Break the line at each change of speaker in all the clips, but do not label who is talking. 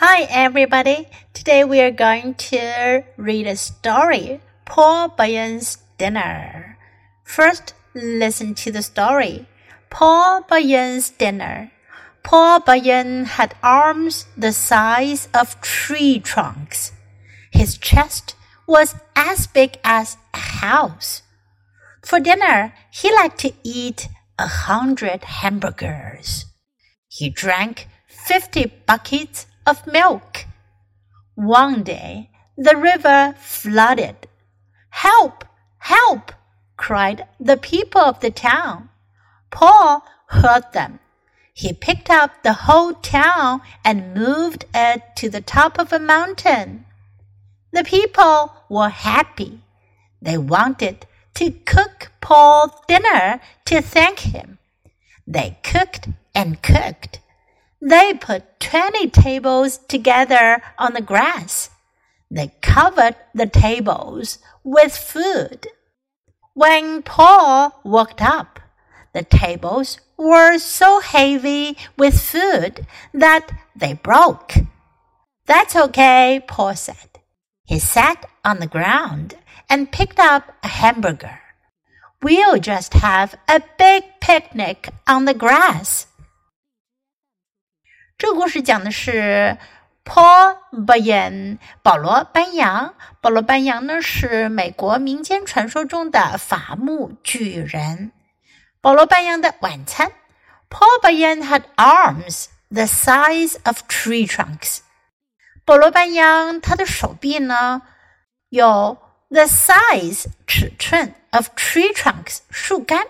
Hi, everybody. Today we are going to read a story Paul Bunyan's Dinner. First, listen to the story Paul Bunyan's Dinner. Paul Bunyan had arms the size of tree trunks. His chest was as big as a house. For dinner, he liked to eat a hundred hamburgers. He drank fifty buckets of milk. One day, the river flooded. Help! Help! cried the people of the town. Paul heard them. He picked up the whole town and moved it to the top of a mountain. The people were happy. They wanted to cook Paul dinner to thank him. They cooked and cooked. They put twenty tables together on the grass. They covered the tables with food. When Paul walked up, the tables were so heavy with food that they broke. That's okay, Paul said. He sat on the ground and picked up a hamburger. We'll just have a big picnic on the grass. 这个故事讲的是 Paul Bunyan 保罗班扬。保罗班扬呢是美国民间传说中的伐木巨人。保罗班扬的晚餐，Paul Bunyan had arms the size of tree trunks。保罗班扬他的手臂呢有 the size 尺寸 of tree trunks 树干，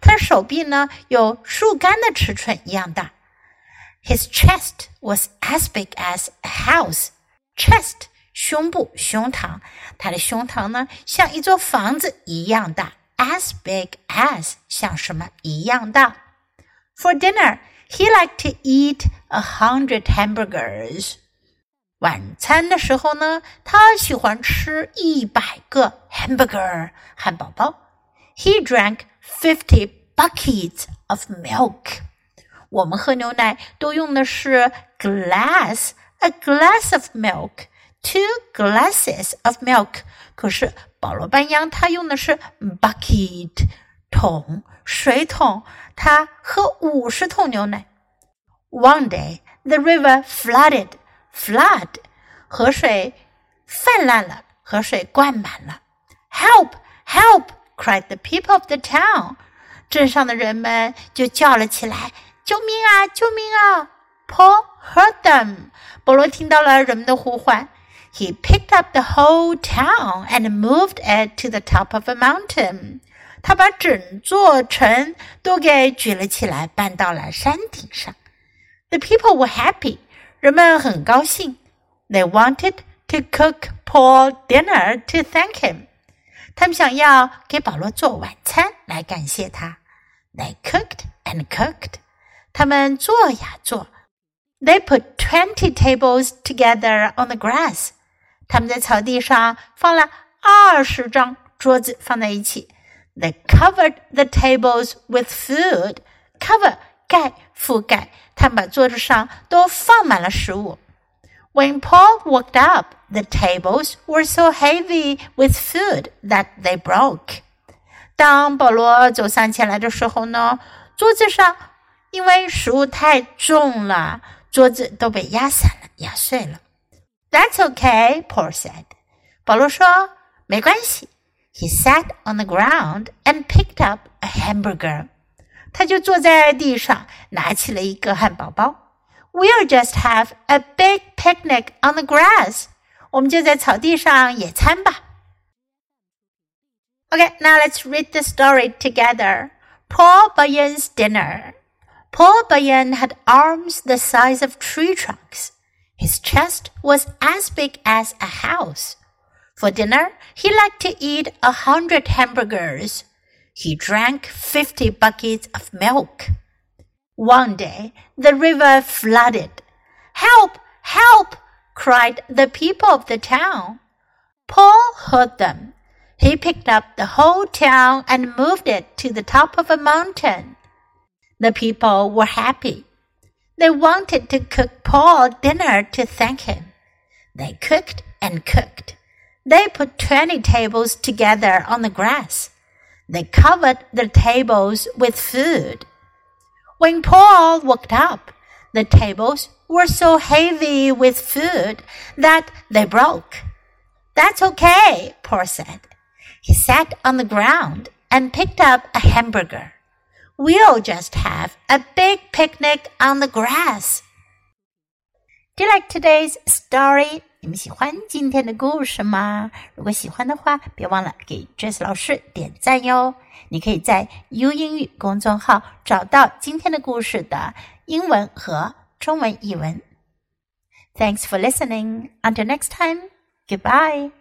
他的手臂呢有树干的尺寸一样大。his chest was as big as a house. Chest 胸部、胸膛，他的胸膛呢像一座房子一样大。As big as 像什么一样大？For dinner, he liked to eat a hundred hamburgers. 晚餐的时候呢，他喜欢吃一百个 hamburger 汉堡包。He drank fifty buckets of milk. 我们喝牛奶都用的是 glass a glass of milk two glasses of milk。可是保罗·班扬他用的是 bucket 桶水桶，他喝五十桶牛奶。One day the river flooded flood 河水泛滥了，河水灌满了。Help! Help! cried the people of the town. 镇上的人们就叫了起来。救命啊！救命啊！Paul heard them。保罗听到了人们的呼唤。He picked up the whole town and moved it to the top of a mountain。他把整座城都给举了起来，搬到了山顶上。The people were happy。人们很高兴。They wanted to cook Paul dinner to thank him。他们想要给保罗做晚餐来感谢他。They cooked and cooked。 他们做呀做。They put twenty tables together on the grass。他们在草地上放了二十张桌子放在一起。They covered the tables with food。Cover 盖覆盖，他们把桌子上都放满了食物。When Paul walked up, the tables were so heavy with food that they broke. 当保罗走上前来的时候呢，桌子上 因为食物太重了，桌子都被压散了、压碎了。That's okay, Paul said. 保罗说没关系。He sat on the ground and picked up a hamburger. 他就坐在地上，拿起了一个汉堡包。We'll just have a big picnic on the grass. 我们就在草地上野餐吧。Okay, now let's read the story together. Paul Bunyan's dinner. Paul Bunyan had arms the size of tree trunks. His chest was as big as a house. For dinner, he liked to eat a hundred hamburgers. He drank fifty buckets of milk. One day, the river flooded. Help! Help! cried the people of the town. Paul heard them. He picked up the whole town and moved it to the top of a mountain. The people were happy. They wanted to cook Paul dinner to thank him. They cooked and cooked. They put 20 tables together on the grass. They covered the tables with food. When Paul walked up, the tables were so heavy with food that they broke. That's okay, Paul said. He sat on the ground and picked up a hamburger. We'll just have a big picnic on the grass. Do you like today's story? 你们喜欢今天的故事吗？如果喜欢的话，别忘了给 Jess 老师点赞哟。你可以在 U 英语公众号找到今天的故事的英文和中文译文。Thanks for listening. Until next time. Goodbye.